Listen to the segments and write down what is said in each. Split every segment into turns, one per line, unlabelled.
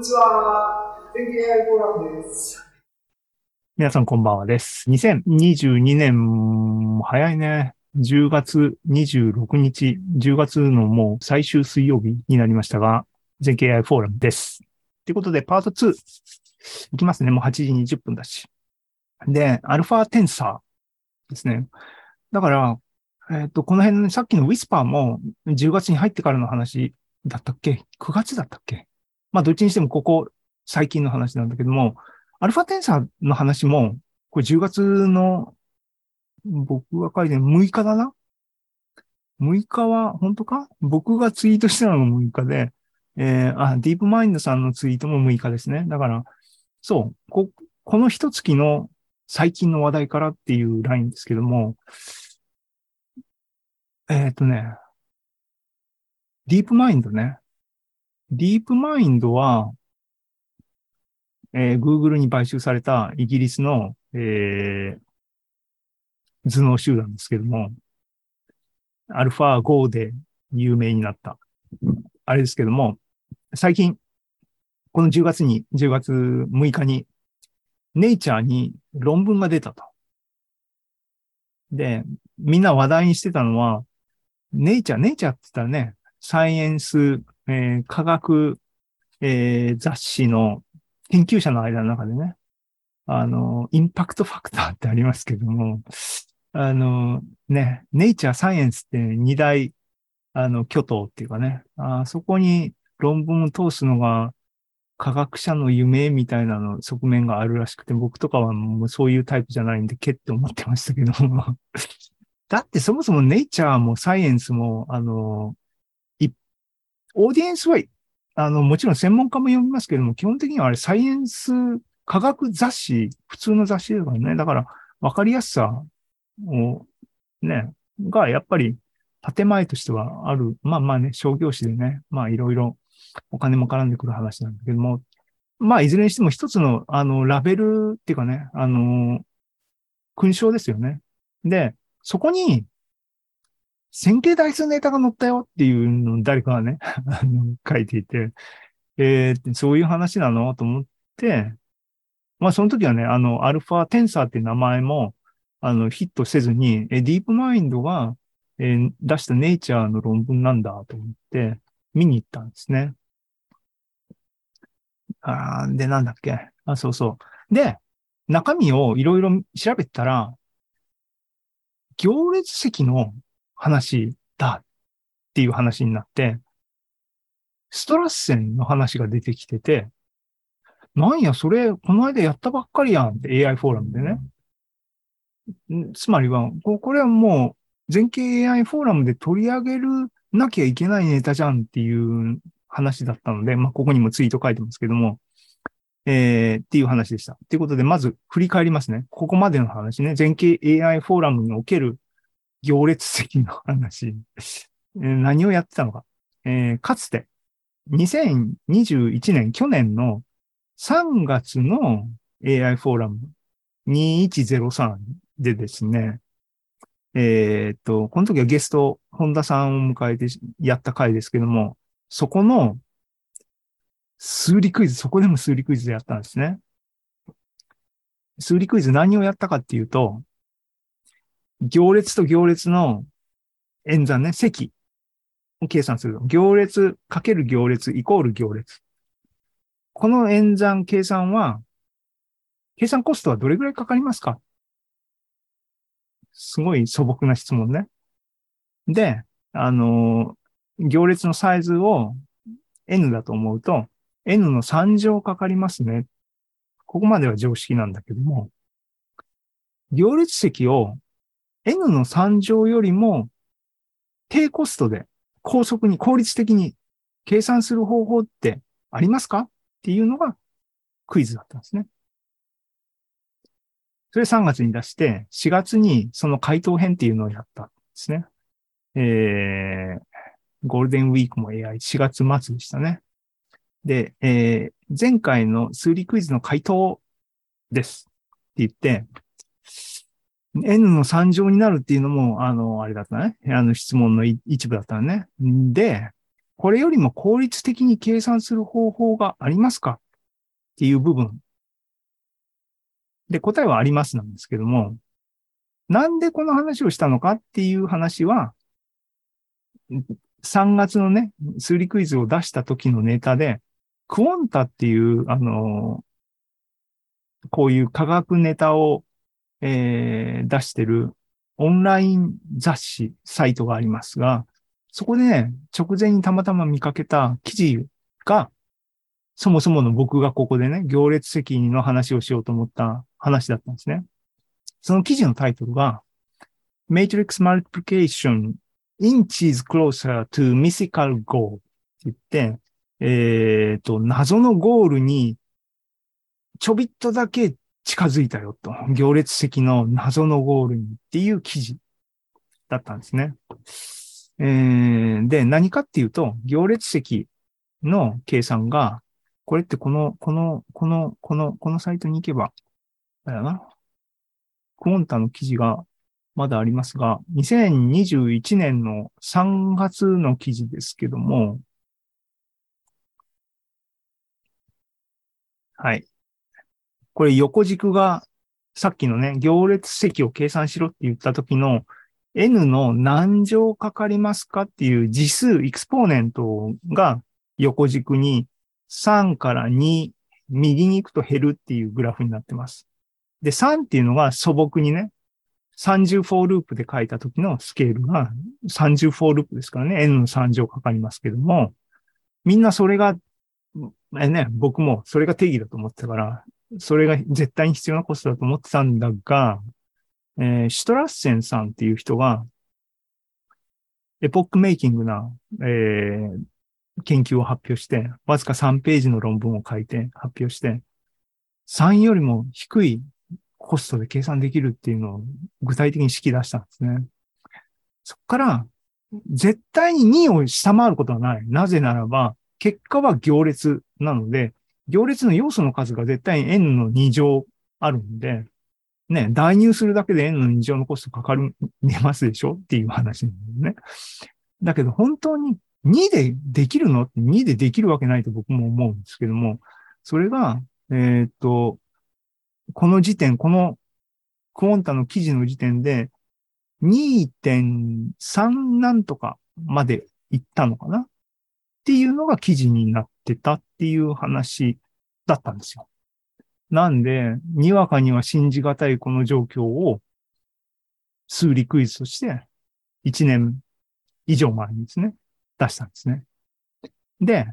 にちは。天気 AI フォーラムです。
皆さんこんばんはです。2022年、早いね。10月26日、10月のもう最終水曜日になりましたが、全経 AI フォーラムです。ということで、パート2。いきますね。もう8時20分だし。で、アルファテンサーですね。だから、えっ、と、この辺のさっきのウィスパーも10月に入ってからの話だったっけ ?9 月だったっけ？まあ、どっちにしてもここ最近の話なんだけども、アルファテンサーの話も、これ10月の、僕が書いてる6日だな ?6 日は、本当か？僕がツイートしたのが6日で、えー、あ、ディープマインドさんのツイートも6日ですね。だから、そう、こ、この一月の最近の話題からっていうラインですけども、えっ、とね、ディープマインドね。ディープマインドは、えー、Google に買収されたイギリスの、えー、頭脳集団ですけども、アルファ5で有名になった。あれですけども、最近、この10月に、10月6日に、ネイチャーに論文が出たと。で、みんな話題にしてたのは、ネイチャー、ネイチャーって言ったらね、サイエンス、えー、科学、えー、雑誌の研究者の間の中でね、あの、インパクトファクターってありますけども、あの、ね、ネイチャー、サイエンスって二大、あの、巨頭っていうかね、あそこに論文を通すのが科学者の夢みたいなの側面があるらしくて、僕とかはもうそういうタイプじゃないんで、けって思ってましたけども。だってそもそもネイチャーもサイエンスも、あの、オーディエンスは、あの、もちろん専門家も読みますけれども、基本的にはあれサイエンス科学雑誌、普通の雑誌だからね。だから、わかりやすさを、ね、がやっぱり建前としてはある。まあまあね、商業誌でね、まあいろいろお金も絡んでくる話なんだけども、まあいずれにしても一つの、あの、ラベルっていうかね、あの、勲章ですよね。で、そこに、線形代数ネタが載ったよっていうのを誰かがね、書いていて、えー、そういう話なのと思って、まあその時はね、あの、アルファテンサーっていう名前も、あの、ヒットせずに、えディープマインドが、えー、出したネイチャーの論文なんだと思って、見に行ったんですね。あで、なんだっけあ、そうそう。で、中身をいろいろ調べたら、行列席の話だっていう話になって、ストラッセンの話が出てきてて、なんや、それ、この間やったばっかりやんって AI フォーラムでね。つまりは、これはもう、全景 AI フォーラムで取り上げるなきゃいけないネタじゃんっていう話だったので、まあ、ここにもツイート書いてますけども、えー、っていう話でした。ということで、まず振り返りますね。ここまでの話ね。全景 AI フォーラムにおける行列席の話。何をやってたのか。えー、かつて、2021年、去年の3月の AI フォーラム2103でですね、えー、っと、この時はゲスト、本田さんを迎えてやった回ですけども、そこの数理クイズ、そこでも数理クイズでやったんですね。数理クイズ何をやったかっていうと、行列と行列の演算ね、積を計算する。行列かける行列イコール行列。この演算計算は、計算コストはどれぐらいかかりますか？すごい素朴な質問ね。で、あの、行列のサイズを n だと思うと、n の3乗かかりますね。ここまでは常識なんだけども、行列積を n の3乗よりも低コストで高速に効率的に計算する方法ってありますか？っていうのがクイズだったんですね。それ3月に出して、4月にその回答編っていうのをやったんですね。えー、ゴールデンウィークも AI、4月末でしたね。で、えー、前回の数理クイズの回答ですって言って、N の3乗になるっていうのも、あの、あれだったね。あの質問の一部だったね。で、これよりも効率的に計算する方法がありますか？っていう部分。で、答えはありますなんですけども、なんでこの話をしたのかっていう話は、3月のね、数理クイズを出した時のネタで、クオンタっていう、あの、こういう科学ネタを、えー、出してるオンライン雑誌、サイトがありますが、そこでね、直前にたまたま見かけた記事が、そもそもの僕がここでね、行列席の話をしようと思った話だったんですね。その記事のタイトルが、Matrix Multiplication Inches Closer to Mythical Goal って言って、えっ、ー、と、謎のゴールにちょびっとだけ近づいたよと。行列席の謎のゴールにっていう記事だったんですね。えー、で、何かっていうと、行列席の計算が、これってこの、この、この、この、このサイトに行けば、だよな。クオンタの記事がまだありますが、2021年の3月の記事ですけども、はい。これ横軸が、さっきのね、行列積を計算しろって言った時の n の何乗かかりますかっていう次数、 exponent が横軸に3から2、右に行くと減るっていうグラフになってます。で、3っていうのが素朴にね、30フォーループで書いた時のスケールが30フォーループですからね、n の3乗かかりますけども、みんなそれが、ね、僕もそれが定義だと思ってたから、それが絶対に必要なコストだと思ってたんだが、えー、シュトラッセンさんっていう人が、エポックメイキングな、えー、研究を発表して、わずか3ページの論文を書いて発表して、3よりも低いコストで計算できるっていうのを具体的に式出したんですね。そこから、絶対に2を下回ることはない。なぜならば、結果は行列なので、行列の要素の数が絶対に n の2乗あるんで、ね、代入するだけで n の2乗のコストかかりますでしょっていう話なんだよね。だけど本当に2でできるの？って ?2 でできるわけないと僕も思うんですけども、それが、えー、っと、この時点、このクオンタの記事の時点で2.3なんとかまで行ったのかな？っていうのが記事になってたっていう話だったんですよ。なんで、にわかには信じがたいこの状況を数理クイズとして1年以上前にですね、出したんですね。で、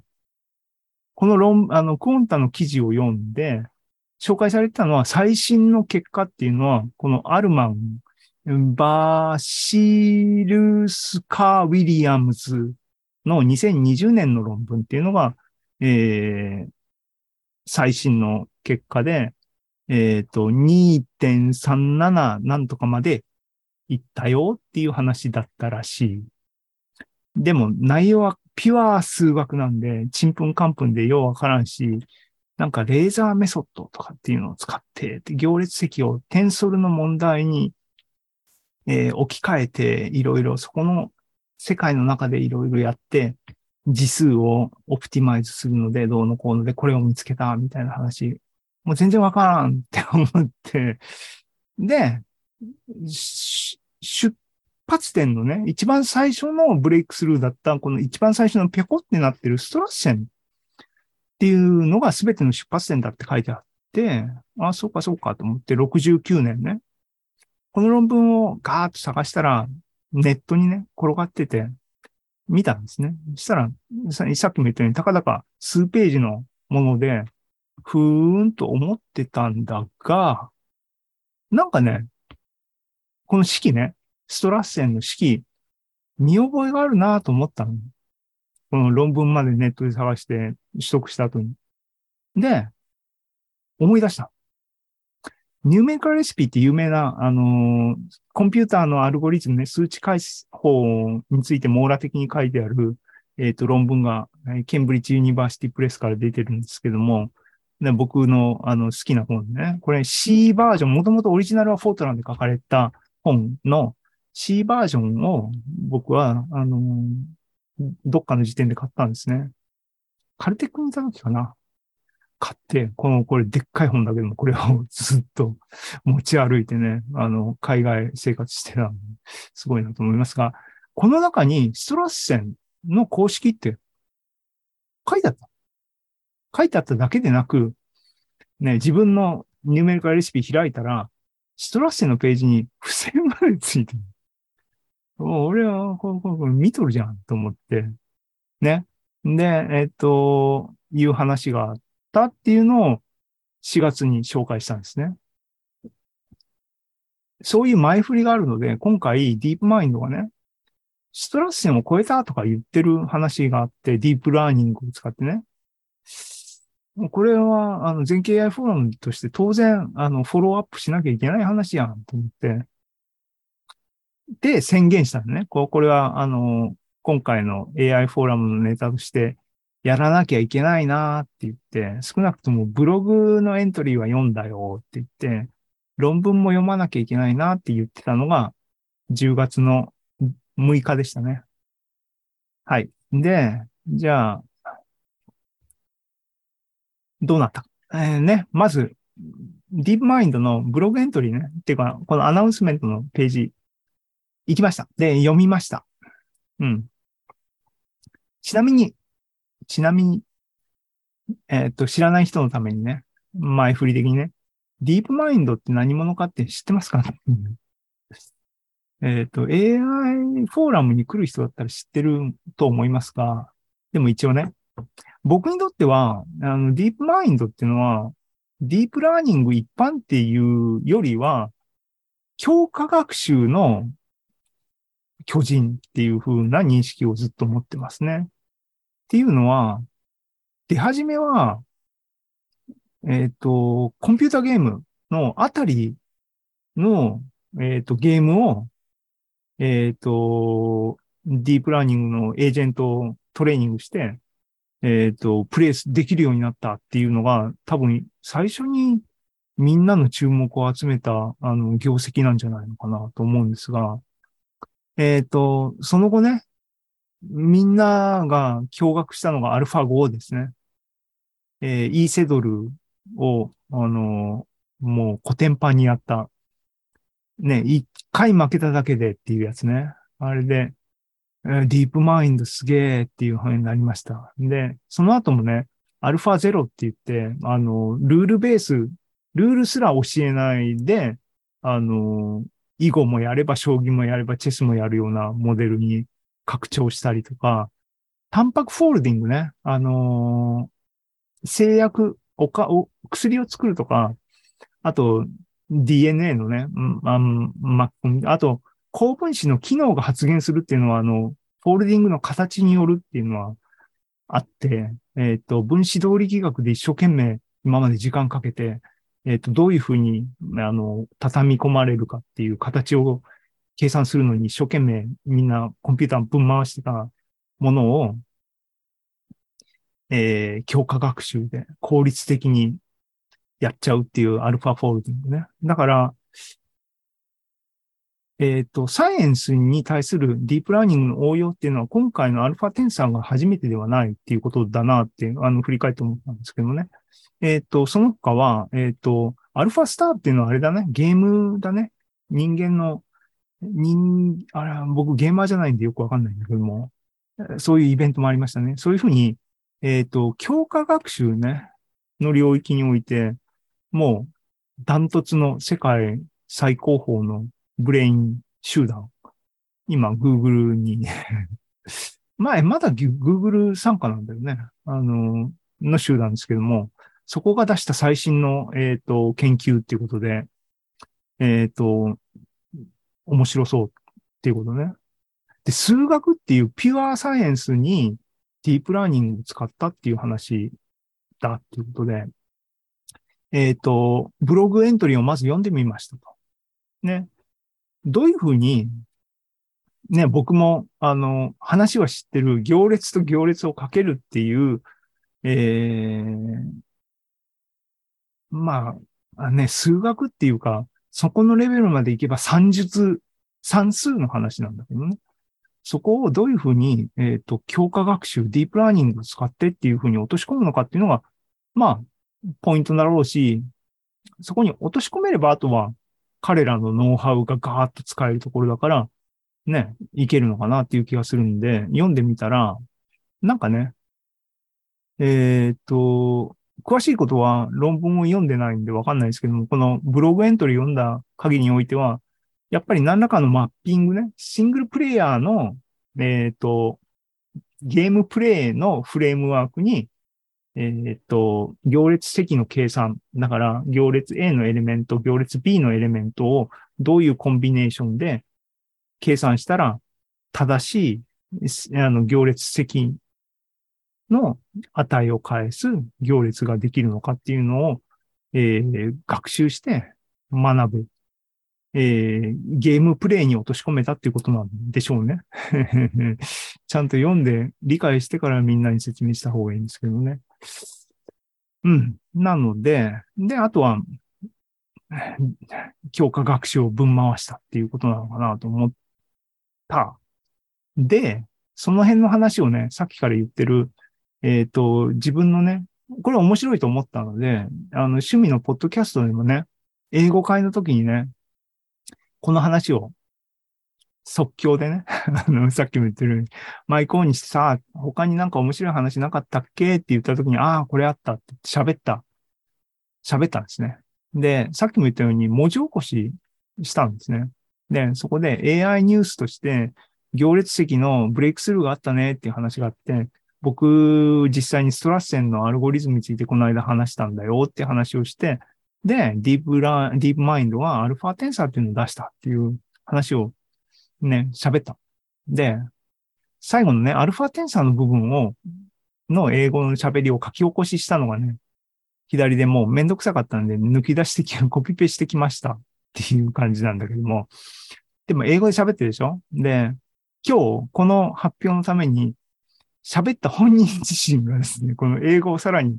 この論、あの、クオンタの記事を読んで、紹介されてたのは最新の結果っていうのは、このアルマン、バーシルスカー・ウィリアムズの2020年の論文っていうのが、えー、最新の結果で、えっ、ー、と、2.37なんとかまで行ったよっていう話だったらしい。でも内容はピュア数学なんで、ちんぷんかんぷんでようわからんし、なんかレーザーメソッドとかっていうのを使って、行列積をテンソルの問題に、えー、置き換えて、いろいろそこの世界の中でいろいろやって、字数をオプティマイズするので、どうのこうので、これを見つけた、みたいな話。もう全然わからんって思って、で、出発点のね、一番最初のブレイクスルーだった、この一番最初のペコってなってるストラッセンっていうのが全ての出発点だって書いてあって、ああ、そうかそうかと思って69年ね。この論文をガーッと探したら、ネットにね、転がってて、見たんですね。そしたら、さっきも言ったように、たかだか数ページのもので、ふーんと思ってたんだが、なんかね、この式ね、ストラッセンの式、見覚えがあるなと思ったの。この論文までネットで探して取得した後に。で、思い出した。ニューメーカーレシピって有名な、あのー、コンピューターのアルゴリズムね、数値解法について網羅的に書いてある、えっ、ー、と、論文が、ケンブリッジユニバーシティプレスから出てるんですけども、ね、僕の、あの、好きな本ね。これ C バージョン、もともとオリジナルはフォートランで書かれた本の C バージョンを僕は、あのー、どっかの時点で買ったんですね。カルテックにいた時かな。買って、この、これでっかい本だけども、これを ずっと持ち歩いてね、あの、海外生活してたのすごいなと思いますが、この中にストラッセンの公式って書いてあった。書いてあっただけでなく、ね、自分のニューメリカレシピ開いたら、ストラッセンのページに付箋までついてる。お俺はこれ、これ、これ見とるじゃんと思って。ね。で、えっと、いう話があったっていうのを4月に紹介したんですね。そういう前振りがあるので、今回ディープマインドがね、ストラッセンを超えたとか言ってる話があって、ディープラーニングを使ってね。これは、あの、全景 AI フォーラムとして当然、あの、フォローアップしなきゃいけない話やんと思って、で、宣言したのね。ここれは、あの、今回の AI フォーラムのネタとして、やらなきゃいけないなって言って、少なくともブログのエントリーは読んだよって言って、論文も読まなきゃいけないなって言ってたのが、10月の6日でしたね。はい。で、じゃあ、どうなった？えーね、まず、ディープマインドのブログエントリーね。っていうか、このアナウンスメントのページ、行きました。で、読みました。うん。ちなみに、ちなみに、えーっと、知らない人のためにね、前振り的にね、ディープマインドって何者かって知ってますかえっと、AI フォーラムに来る人だったら知ってると思いますが、でも一応ね、僕にとっては、あの、ディープマインドっていうのは、ディープラーニング一般っていうよりは、強化学習の巨人っていう風な認識をずっと持ってますね。っていうのは、出始めは、えっ、と、コンピュータゲームのあたりの、えっ、と、ゲームを、えっ、と、ディープラーニングのエージェントをトレーニングして、えっ、と、プレイできるようになったっていうのが、多分、最初にみんなの注目を集めた、あの、業績なんじゃないのかなと思うんですが、えっ、と、その後ね、みんなが驚愕したのがアルファ5ですね。えー、イーセドルを、あの、もうコテンパンにやった。ね、一回負けただけでっていうやつね。あれで、えーディープマインドすげーっていう風になりました。で、その後もね、アルファゼロって言って、あの、ルールベース、ルールすら教えないで、あの、囲碁もやれば将棋もやればチェスもやるようなモデルに拡張したりとか、タンパクフォールディングね、あのー製薬、おか、お、薬を作るとか、あと DNA のね、うんあま、あと高分子の機能が発現するっていうのは、あの、フォールディングの形によるっていうのはあって、えっ、と、分子動力学で一生懸命今まで時間かけて、えっ、と、どういうふうに、あの、畳み込まれるかっていう形を計算するのに一生懸命みんなコンピューターぶん回してたものを、えー強化学習で効率的にやっちゃうっていうアルファフォールディングね。だから、えっ、と、サイエンスに対するディープラーニングの応用っていうのは今回のアルファテンサーが初めてではないっていうことだなって、あの、振り返って思ったんですけどね。えっ、と、その他は、えっ、と、アルファスターっていうのはあれだね、ゲームだね。人間の、人、あれ、僕ゲーマーじゃないんでよくわかんないんだけども、そういうイベントもありましたね。そういうふうに、えっ、と、強化学習ね、の領域において、もう、ダントツの世界最高峰のブレイン集団。今、Google に、前、まだ Google 参加なんだよね。あの、の集団ですけども、そこが出した最新の、えっ、と、研究っていうことで、えっ、と、面白そうっていうことね。で、数学っていうピュアサイエンスにディープラーニングを使ったっていう話だっていうことで、えっ、と、ブログエントリーをまず読んでみましたと。ね。どういうふうに、ね、僕も、あの、話は知ってる行列と行列をかけるっていう、えー、ま、あね、数学っていうか、そこのレベルまでいけば算術、算数の話なんだけどね。そこをどういうふうに、えっ、と、強化学習、ディープラーニングを使ってっていうふうに落とし込むのかっていうのが、まあ、ポイントだろうし、そこに落とし込めれば、あとは彼らのノウハウがガーッと使えるところだから、ね、いけるのかなっていう気がするんで、読んでみたら、なんかね、えーっと、詳しいことは論文を読んでないんでわかんないですけども、このブログエントリー読んだ限りにおいては、やっぱり何らかのマッピングね、シングルプレイヤーの、えーっと、ゲームプレイのフレームワークに、えーっと、行列積の計算。だから、行列 A のエレメント、行列 B のエレメントをどういうコンビネーションで計算したら正しい、あの、行列積の値を返す行列ができるのかっていうのを、えー学習して学ぶ。えーゲームプレイに落とし込めたっていうことなんでしょうね。ちゃんと読んで理解してからみんなに説明した方がいいんですけどね。うん。なので、で、あとは、強化学習を分回したっていうことなのかなと思った。で、その辺の話をね、さっきから言ってる、えっ、と、自分のね、これ面白いと思ったので、あの、趣味のポッドキャストでもね、英語会の時にね、この話を即興でね、あの、さっきも言ってるように、マイクオンにしてさ、他になんか面白い話なかったっけ？って言った時に、ああ、これあったって喋った。喋ったんですね。で、さっきも言ったように文字起こししたんですね。で、そこで AI ニュースとして、行列席のブレイクスルーがあったねっていう話があって、僕、実際にストラッセンのアルゴリズムについてこの間話したんだよって話をして、で、ディープラ、ディープマインドはアルファテンサーっていうのを出したっていう話をね、喋った。で、最後のね、アルファテンサーの部分を、の英語の喋りを書き起こししたのがね、左でもうめんどくさかったんで抜き出してき、コピペしてきましたっていう感じなんだけども。でも英語で喋ってるでしょ？で、今日この発表のために喋った本人自身がですね、この英語をさらに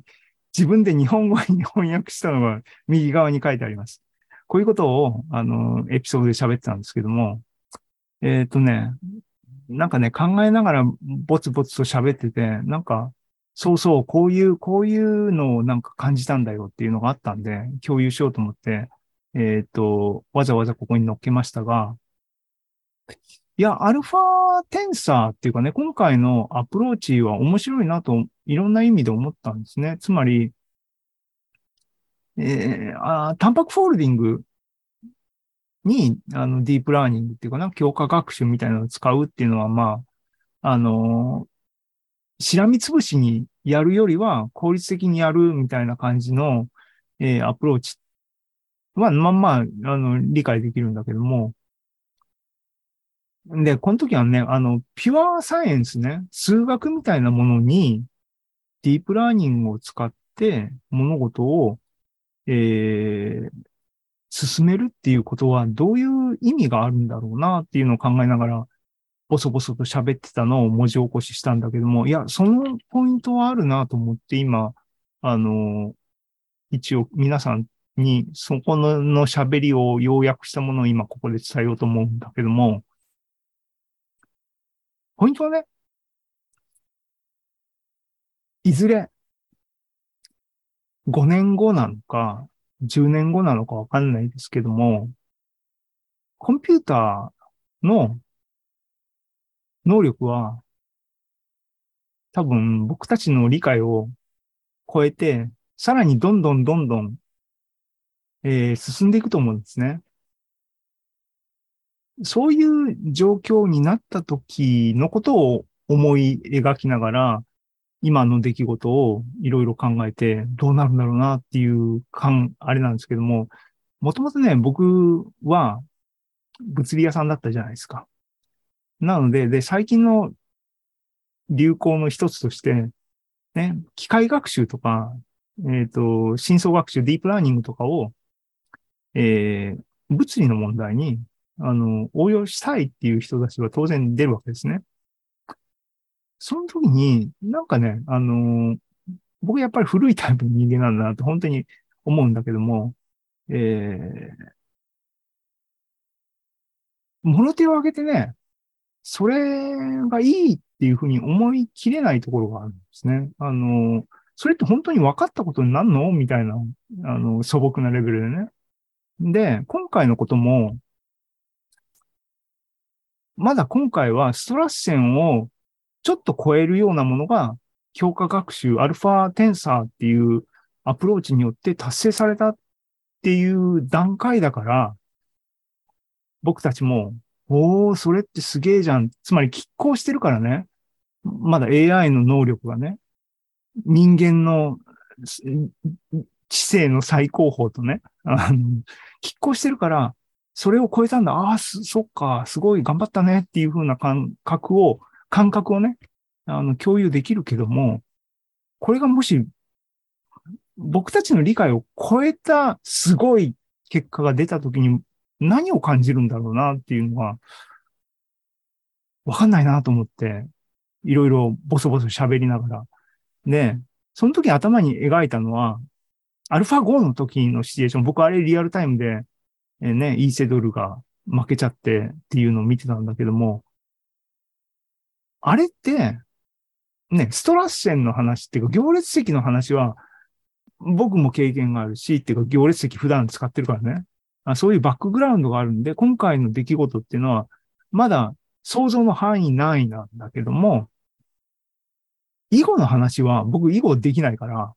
自分で日本語に翻訳したのが右側に書いてあります。こういうことを、あの、エピソードで喋ってたんですけども、えっ、とね、なんかね、考えながらぼつぼつと喋ってて、なんか、そうそう、こういう、こういうのをなんか感じたんだよっていうのがあったんで、共有しようと思って、えっ、と、わざわざここに載っけましたが、いや、アルファテンサーっていうかね、今回のアプローチは面白いなと、いろんな意味で思ったんですね。つまり、えーあタンパクフォールディングに、あの、ディープラーニングっていうかな、強化学習みたいなのを使うっていうのは、まあ、あのーしらみつぶしにやるよりは効率的にやるみたいな感じの、えーアプローチは、まあまあ、あの、理解できるんだけども、で、この時はね、あの、 pure science ね、数学みたいなものに、ディープラーニングを使って物事を、えー、進めるっていうことはどういう意味があるんだろうなっていうのを考えながら、ボソボソと喋ってたのを文字起こししたんだけども、いや、そのポイントはあるなと思って今、あの、一応皆さんにそこのの喋りを要約したものを今ここで伝えようと思うんだけども、ポイントはね、いずれ5年後なのか、10年後なのかわかんないですけども、コンピューターの能力は多分僕たちの理解を超えて、さらにどんどんどんどん、えー進んでいくと思うんですね。そういう状況になった時のことを思い描きながら、今の出来事をいろいろ考えてどうなるんだろうなっていう感、あれなんですけども、もともとね、僕は物理屋さんだったじゃないですか。なので、で、最近の流行の一つとして、ね、機械学習とか、えっ、と、深層学習、ディープラーニングとかを、えー物理の問題に、あの、応用したいっていう人たちは当然出るわけですね。その時に、なんかね、あの僕やっぱり古いタイプの人間なんだなって本当に思うんだけども、えー、物手を挙げてね、それがいいっていうふうに思い切れないところがあるんですね。あの、それって本当に分かったことになるの？みたいな、あの、素朴なレベルでね。で、今回のことも、まだ今回はストラッセンをちょっと超えるようなものが、強化学習、アルファテンサーっていうアプローチによって達成されたっていう段階だから、僕たちも、おー、それってすげえじゃん。つまり、拮抗してるからね。まだ AI の能力がね、人間の知性の最高峰とね、あの、拮抗してるから、それを超えたんだ。ああ、そっか、すごい頑張ったねっていう風な感覚を、感覚をね、あの、共有できるけども、これがもし、僕たちの理解を超えたすごい結果が出たときに何を感じるんだろうなっていうのは、わかんないなと思って、いろいろボソボソ喋りながら。で、その時頭に描いたのは、アルファ5の時のシチュエーション、僕あれリアルタイムで、えね、イーセドルが負けちゃってっていうのを見てたんだけども、あれって、ね、ストラッセンの話っていうか、行列席の話は、僕も経験があるし、っていうか、行列席普段使ってるからね。あそういうバックグラウンドがあるんで、今回の出来事っていうのは、まだ想像の範囲内なんだけども、囲碁の話は僕囲碁できないから、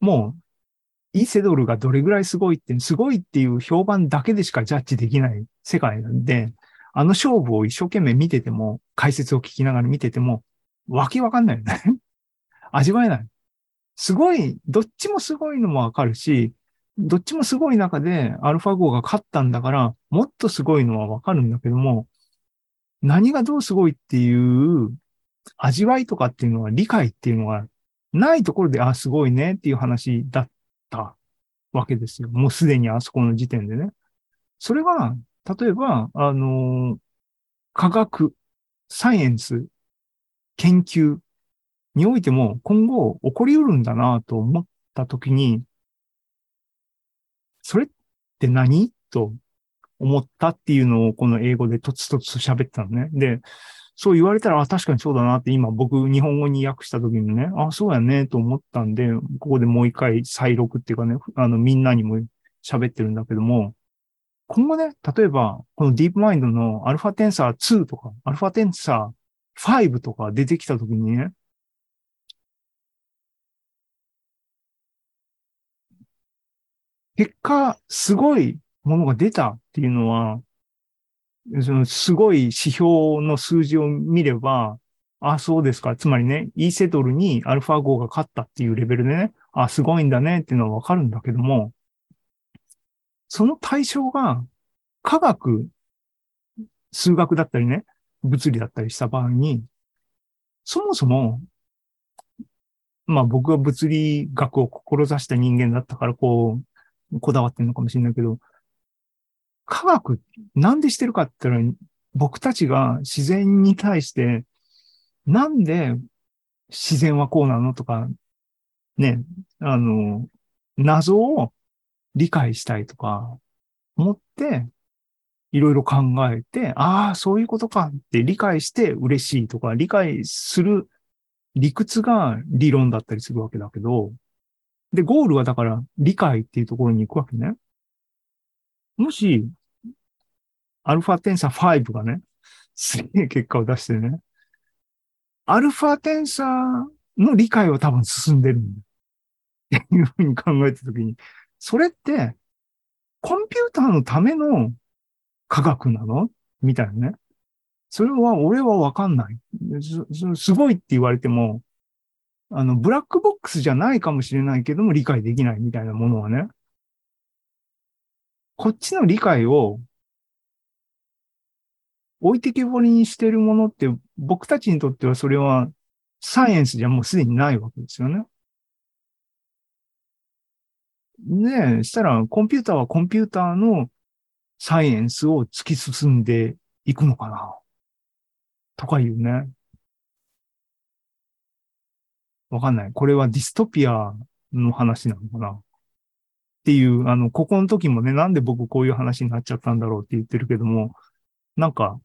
もうイセドルがどれぐらいすごいって、すごいっていう評判だけでしかジャッジできない世界なんで、あの勝負を一生懸命見てても、解説を聞きながら見てても、わけわかんないよね 味わえない。すごい、どっちもすごいのもわかるし、どっちもすごい中でアルファ号が勝ったんだから、もっとすごいのはわかるんだけども、何がどうすごいっていう味わいとかっていうのは理解っていうのがないところで、あ、すごいねっていう話だったわけですよ。もうすでにあそこの時点でね。それが、例えば、あの、科学、サイエンス、研究においても今後起こり得るんだなと思ったときに、それって何と思ったっていうのをこの英語でとつとつと喋ってたのね。で、そう言われたら、あ、確かにそうだなって今僕日本語に訳した時にね、あ、そうやねと思ったんで、ここでもう一回再録っていうかね、あのみんなにも喋ってるんだけども、今後ね、例えば、このディープマインドのアルファテンサー2とか、アルファテンサー5とか出てきた時にね、結果、すごいものが出たっていうのは、そのすごい指標の数字を見れば、ああ、そうですか。つまりね、イーセドルにアルファ号が勝ったっていうレベルでね、ああ、すごいんだねっていうのはわかるんだけども、その対象が科学、数学だったりね、物理だったりした場合に、そもそも、まあ僕は物理学を志した人間だったからこう、こだわってるのかもしれないけど、科学、なんでしてるかって言ったら、僕たちが自然に対して、なんで自然はこうなのとか、ね、あの、謎を理解したいとか、思って、いろいろ考えて、ああ、そういうことかって理解して嬉しいとか、理解する理屈が理論だったりするわけだけど、で、ゴールはだから理解っていうところに行くわけね。もし、アルファテンサー5がね、すげえ結果を出してね、アルファテンサーの理解は多分進んでるんだ。っていうふうに考えたときに、それって、コンピューターのための科学なの？みたいなね。それは俺はわかんないす。すごいって言われても、あの、ブラックボックスじゃないかもしれないけども理解できないみたいなものはね、こっちの理解を置いてけぼりにしてるものって僕たちにとってはそれはサイエンスじゃもうすでにないわけですよね。ねえ、したらコンピューターはコンピューターのサイエンスを突き進んでいくのかなとか言うね。わかんない。これはディストピアの話なのかなっていう、あの、ここの時もね、なんで僕こういう話になっちゃったんだろうって言ってるけども、なんか、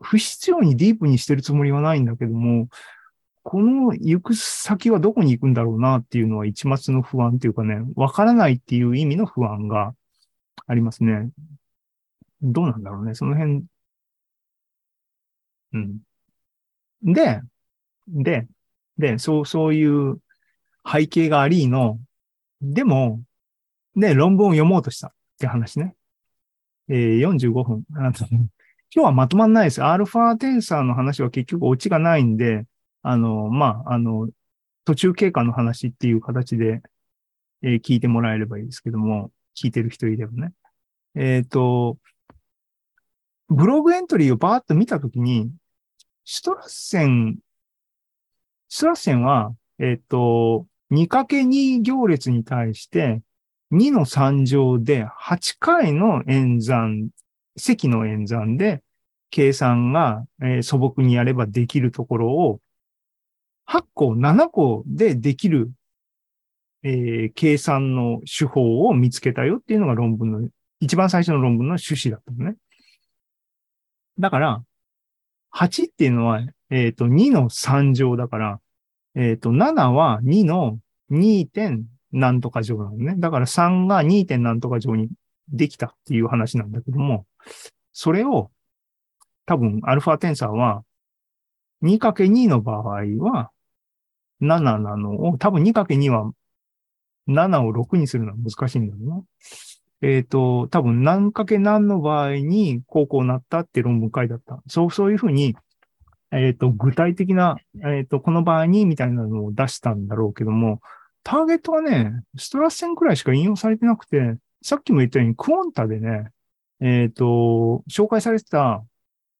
不必要にディープにしてるつもりはないんだけども、この行く先はどこに行くんだろうなっていうのは一末の不安っていうかね、わからないっていう意味の不安がありますね。どうなんだろうね。その辺。うん。で、で、で、そう、そういう背景がありの、でも、で、論文を読もうとしたって話ね。えー、45分。今日はまとまんないです。アルファテンサーの話は結局オチがないんで、あの、まあ、あの、途中経過の話っていう形で、えー、聞いてもらえればいいですけども、聞いてる人いればね。えっ、ー、と、ブログエントリーをバーッと見たときに、シュトラッセン、シュトラッセンは、えっ、ー、と、2×2 行列に対して、2の3乗で8回の演算、積の演算で計算が、えー、素朴にやればできるところを、8個、7個でできる、えー、計算の手法を見つけたよっていうのが論文の、一番最初の論文の趣旨だったのね。だから、8っていうのは、えっ、ー、と、2の3乗だから、えっ、ー、と、7は2の 2. 点何とか乗なのね。だから3が 2. 点何とか乗にできたっていう話なんだけども、それを多分アルファテンサーは 2×2 の場合は7なのを、多分 2×2 は7を6にするのは難しいんだろうな。えっ、ー、と、多分何かけ何の場合にこうこうなったって論文書いてあった。そう、そういうふうに、えっ、ー、と、具体的な、えっ、ー、と、この場合にみたいなのを出したんだろうけども、ターゲットはね、ストラッセンくらいしか引用されてなくて、さっきも言ったようにクオンタでね、えっ、と、紹介されてた、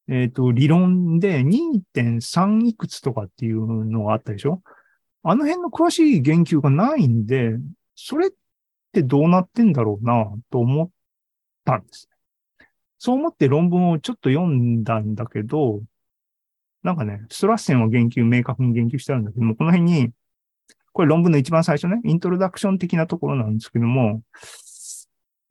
えっ、と、理論で2.3いくつとかっていうのがあったでしょ？あの辺の詳しい言及がないんで、それってどうなってんだろうなと思ったんです。そう思って論文をちょっと読んだんだけど、なんかね、ストラッセンは言及、明確に言及してあるんだけども、この辺に、これ論文の一番最初ね、イントロダクション的なところなんですけども、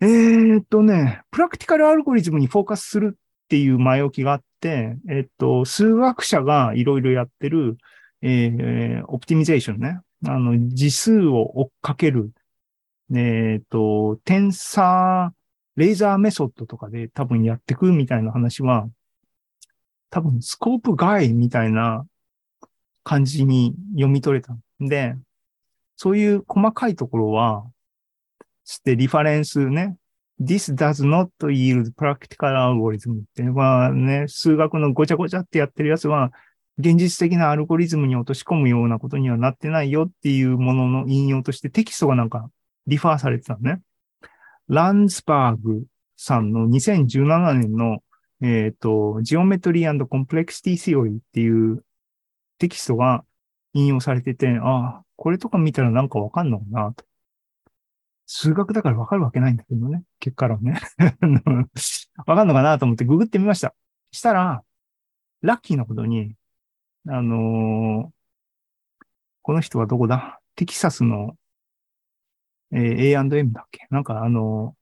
えー、っとね、プラクティカルアルゴリズムにフォーカスするっていう前置きがあって、えっと、数学者がいろいろやってる、えー、オプティミゼーションね。あの、次数を追っかけるえっ、と、テンサー、レーザーメソッドとかで多分やってくみたいな話は、多分スコープ外みたいな感じに読み取れたんで、そういう細かいところは、つってリファレンスね、This does not yield practical algorithm っていうのはね、数学のごちゃごちゃってやってるやつは、現実的なアルゴリズムに落とし込むようなことにはなってないよっていうものの引用としてテキストがなんかリファーされてたのね。ランズバーグさんの2017年の、えっ、ー、と、ジオメトリーコンプレクシティセオリーっていうテキストが引用されてて、ああ、これとか見たらなんかわかんのかなと。数学だからわかるわけないんだけどね。結果論ね。わかんのかなと思ってググってみました。したら、ラッキーなことに、あのー、この人はどこだ？テキサスのえー、A&M だっけ？なんかあの、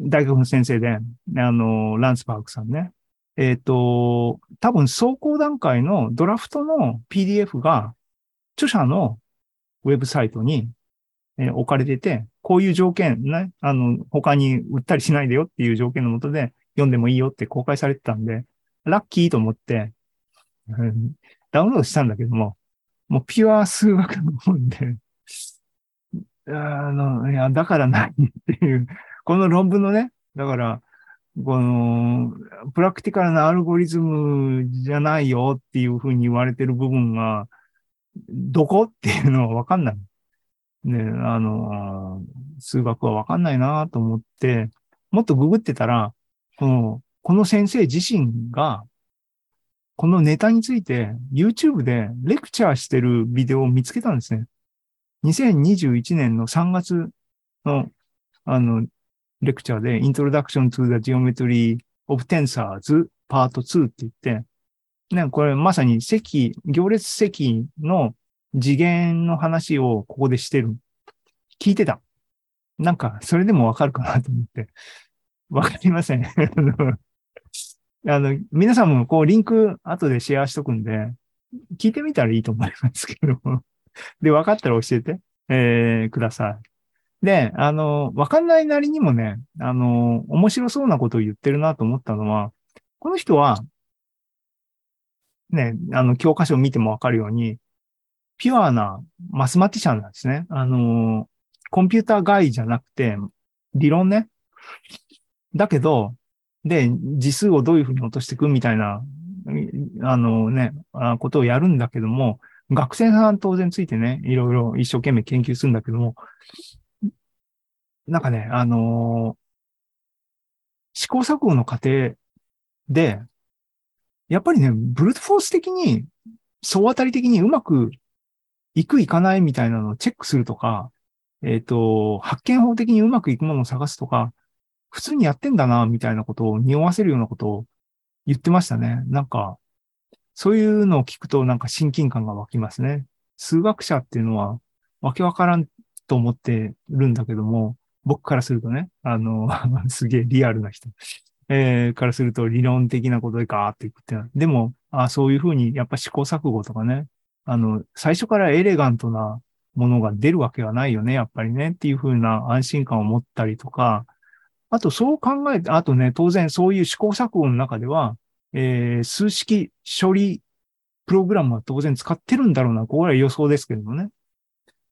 大学の先生で、あの、ランスパークさんね。えっ、と、多分走行段階のドラフトの PDF が著者のウェブサイトに、えー、置かれてて、こういう条件ね、あの、他に売ったりしないでよっていう条件のもとで読んでもいいよって公開されてたんで、ラッキーと思って、うん、ダウンロードしたんだけども、もうピュア数学の本で、あの、いや、だからないっていう、この論文のね、だから、この、プラクティカルなアルゴリズムじゃないよっていうふうに言われてる部分が、どこっていうのはわかんない。ね、あの、数学はわかんないなと思って、もっとググってたら、この、この先生自身が、このネタについて YouTube でレクチャーしてるビデオを見つけたんですね。2021年の3月の、あの、レクチャーで Introduction to the Geometry of Tensors Part 2って言って、ね、これまさに積、行列積の次元の話をここでしてる。聞いてた。なんか、それでもわかるかなと思って。わかりません。あの、皆さんもこうリンク後でシェアしとくんで、聞いてみたらいいと思いますけども。で、分かったら教えて、えー、ください。で、あの、分かんないなりにもね、あの、面白そうなことを言ってるなと思ったのは、この人は、ね、あの、教科書を見ても分かるように、ピュアなマスマティシャンなんですね。あの、コンピューター外じゃなくて、理論ね。だけど、で、字数をどういうふうに落としていくみたいな、あのね、ことをやるんだけども、学生さん当然ついてね、いろいろ一生懸命研究するんだけども、なんかね、あの、試行錯誤の過程で、やっぱりね、ブルートフォース的に、総当たり的にうまくいくいかないみたいなのをチェックするとか、えっ、ー、と、発見法的にうまくいくものを探すとか、普通にやってんだな、みたいなことを匂わせるようなことを言ってましたね。なんか、そういうのを聞くとなんか親近感が湧きますね。数学者っていうのはわけわからんと思ってるんだけども、僕からするとね、あの、すげえリアルな人、えー、からすると理論的なことでガーっていくって。でも、あそういうふうにやっぱ試行錯誤とかね、あの、最初からエレガントなものが出るわけはないよね、やっぱりね、っていうふうな安心感を持ったりとか、あとそう考えて、あとね、当然そういう試行錯誤の中では、えー、数式処理プログラムは当然使ってるんだろうな。これは予想ですけどもね。っ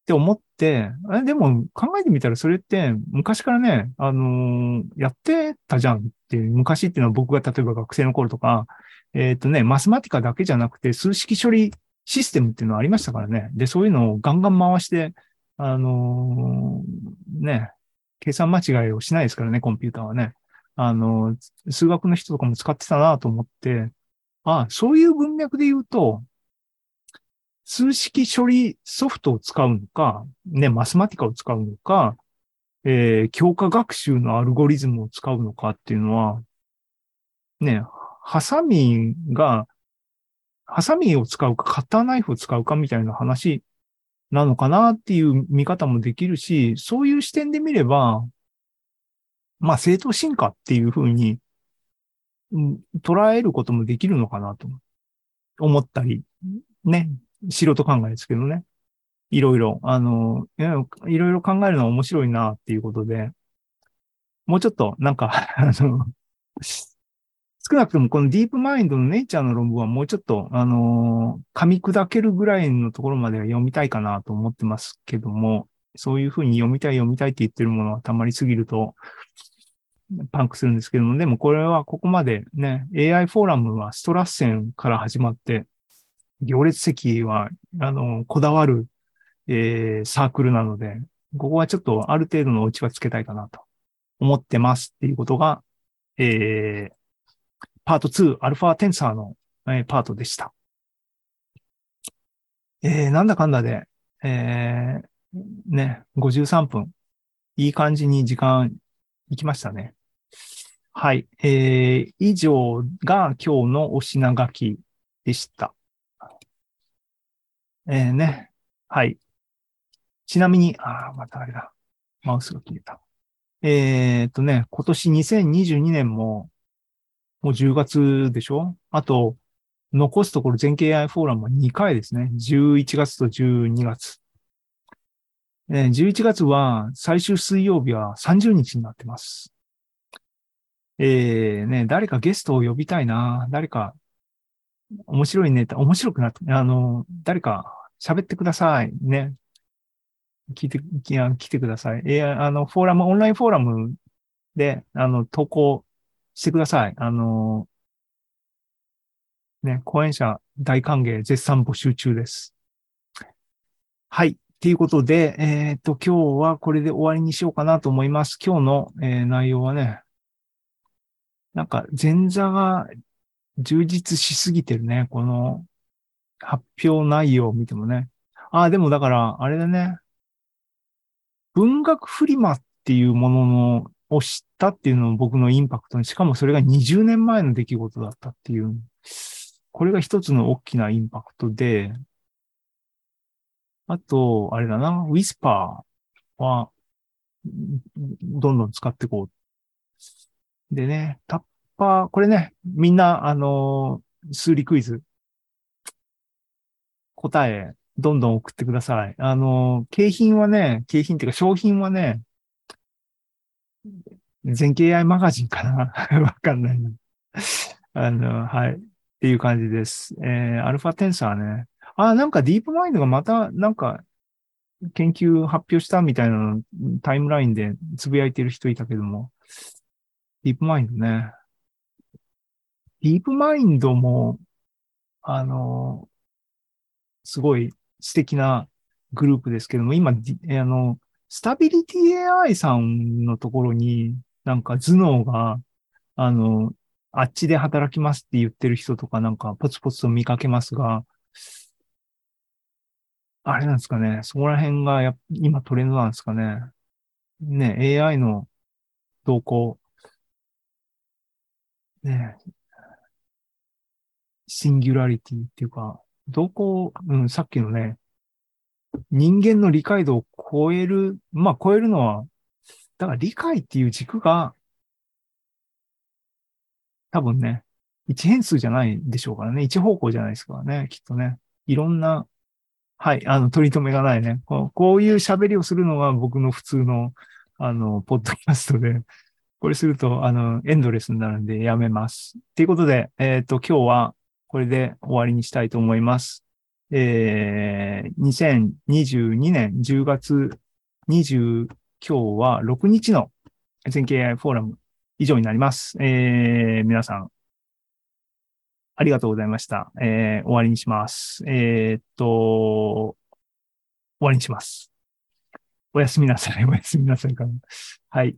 て思って、えでも考えてみたらそれって昔からね、あのー、やってたじゃんっていう、昔っていうのは僕が例えば学生の頃とか、えっ、ー、とね、マスマティカだけじゃなくて数式処理システムっていうのはありましたからね。で、そういうのをガンガン回して、あのー、ね、計算間違いをしないですからね、コンピューターはね。あの、数学の人とかも使ってたなと思って、あそういう文脈で言うと、数式処理ソフトを使うのか、ね、マスマティカを使うのか、えー、強化学習のアルゴリズムを使うのかっていうのは、ね、ハサミが、ハサミを使うか、カッターナイフを使うかみたいな話なのかなっていう見方もできるし、そういう視点で見れば、まあ、正当進化っていうふうに、捉えることもできるのかなと思ったり、ね、素人考えですけどね。いろいろ、あの、いろいろ考えるのは面白いなっていうことで、もうちょっと、なんかあの、少なくともこのディープマインドのネイチャーの論文はもうちょっと、あの噛み砕けるぐらいのところまでは読みたいかなと思ってますけども、そういうふうに読みたい読みたいって言ってるものはたまりすぎると、パンクするんですけども、でもこれはここまでね、AI フォーラムはストラッセンから始まって、行列席は、あの、こだわる、えー、サークルなので、ここはちょっとある程度のオチはつけたいかなと思ってますっていうことが、えー、パート2、アルファテンサーの、えー、パートでした。えー、なんだかんだで、えー、ね、53分。いい感じに時間いきましたね。はい。えー、以上が今日のお品書きでした。えー、ね。はい。ちなみに、ああ、またあれだ。マウスが消えた。えー、っとね、今年2022年も、もう10月でしょ？あと、残すところ全経 AI フォーラムは2回ですね。11月と12月。11月は最終水曜日は30日になってます。えー、ね、誰かゲストを呼びたいな。誰か、面白いネタ、面白くなって、あの、誰か喋ってください。ね。聞いて、いや、来てください。えー、あの、フォーラム、オンラインフォーラムで、あの、投稿してください。あの、ね、講演者大歓迎、絶賛募集中です。はい。ということで、えっ、と、今日はこれで終わりにしようかなと思います。今日の、えー、内容はね、なんか前座が充実しすぎてるね。この発表内容を見てもね。ああ、でもだから、あれだね。文学フリマっていうもののを知ったっていうのも僕のインパクトに、しかもそれが20年前の出来事だったっていう。これが一つの大きなインパクトで、あと、あれだな、ウィスパーは、どんどん使っていこうでね、タッパー、これね、みんな、あの数理クイズ、答え、どんどん送ってください。あの景品はね、景品っていうか商品はね、全景 AI マガジンかな？わかんない。あの、はい。っていう感じです。えー、アルファテンサーね。あ、なんかディープマインドがまた、なんか、研究発表したみたいなの、タイムラインでつぶやいてる人いたけども、ディープマインドね。ディープマインドも、あの、すごい素敵なグループですけども、今、あの、スタビリティ AI さんのところに、なんか頭脳が、あの、あっちで働きますって言ってる人とかなんかポツポツと見かけますが、あれなんですかね。そこら辺がや今トレンドなんですかね。ね、AI の動向。ね、シンギュラリティっていうか、動向、うん、さっきのね、人間の理解度を超える、まあ超えるのは、だから理解っていう軸が、多分ね、一変数じゃないでしょうからね。一方向じゃないですからね、きっとね。いろんな、はい、あの、取り留めがないね。こうこういう喋りをするのが僕の普通の、あの、ポッドキャストで、これすると、あの、エンドレスになるんでやめます。ということで、えっ、と、今日はこれで終わりにしたいと思います。えー、2022年10月20、今日は6日の全経 AI フォーラム以上になります。えー、皆さん、ありがとうございました。えー、終わりにします。えーっと、終わりにします。おやすみなさい。おやすみなさい。はい。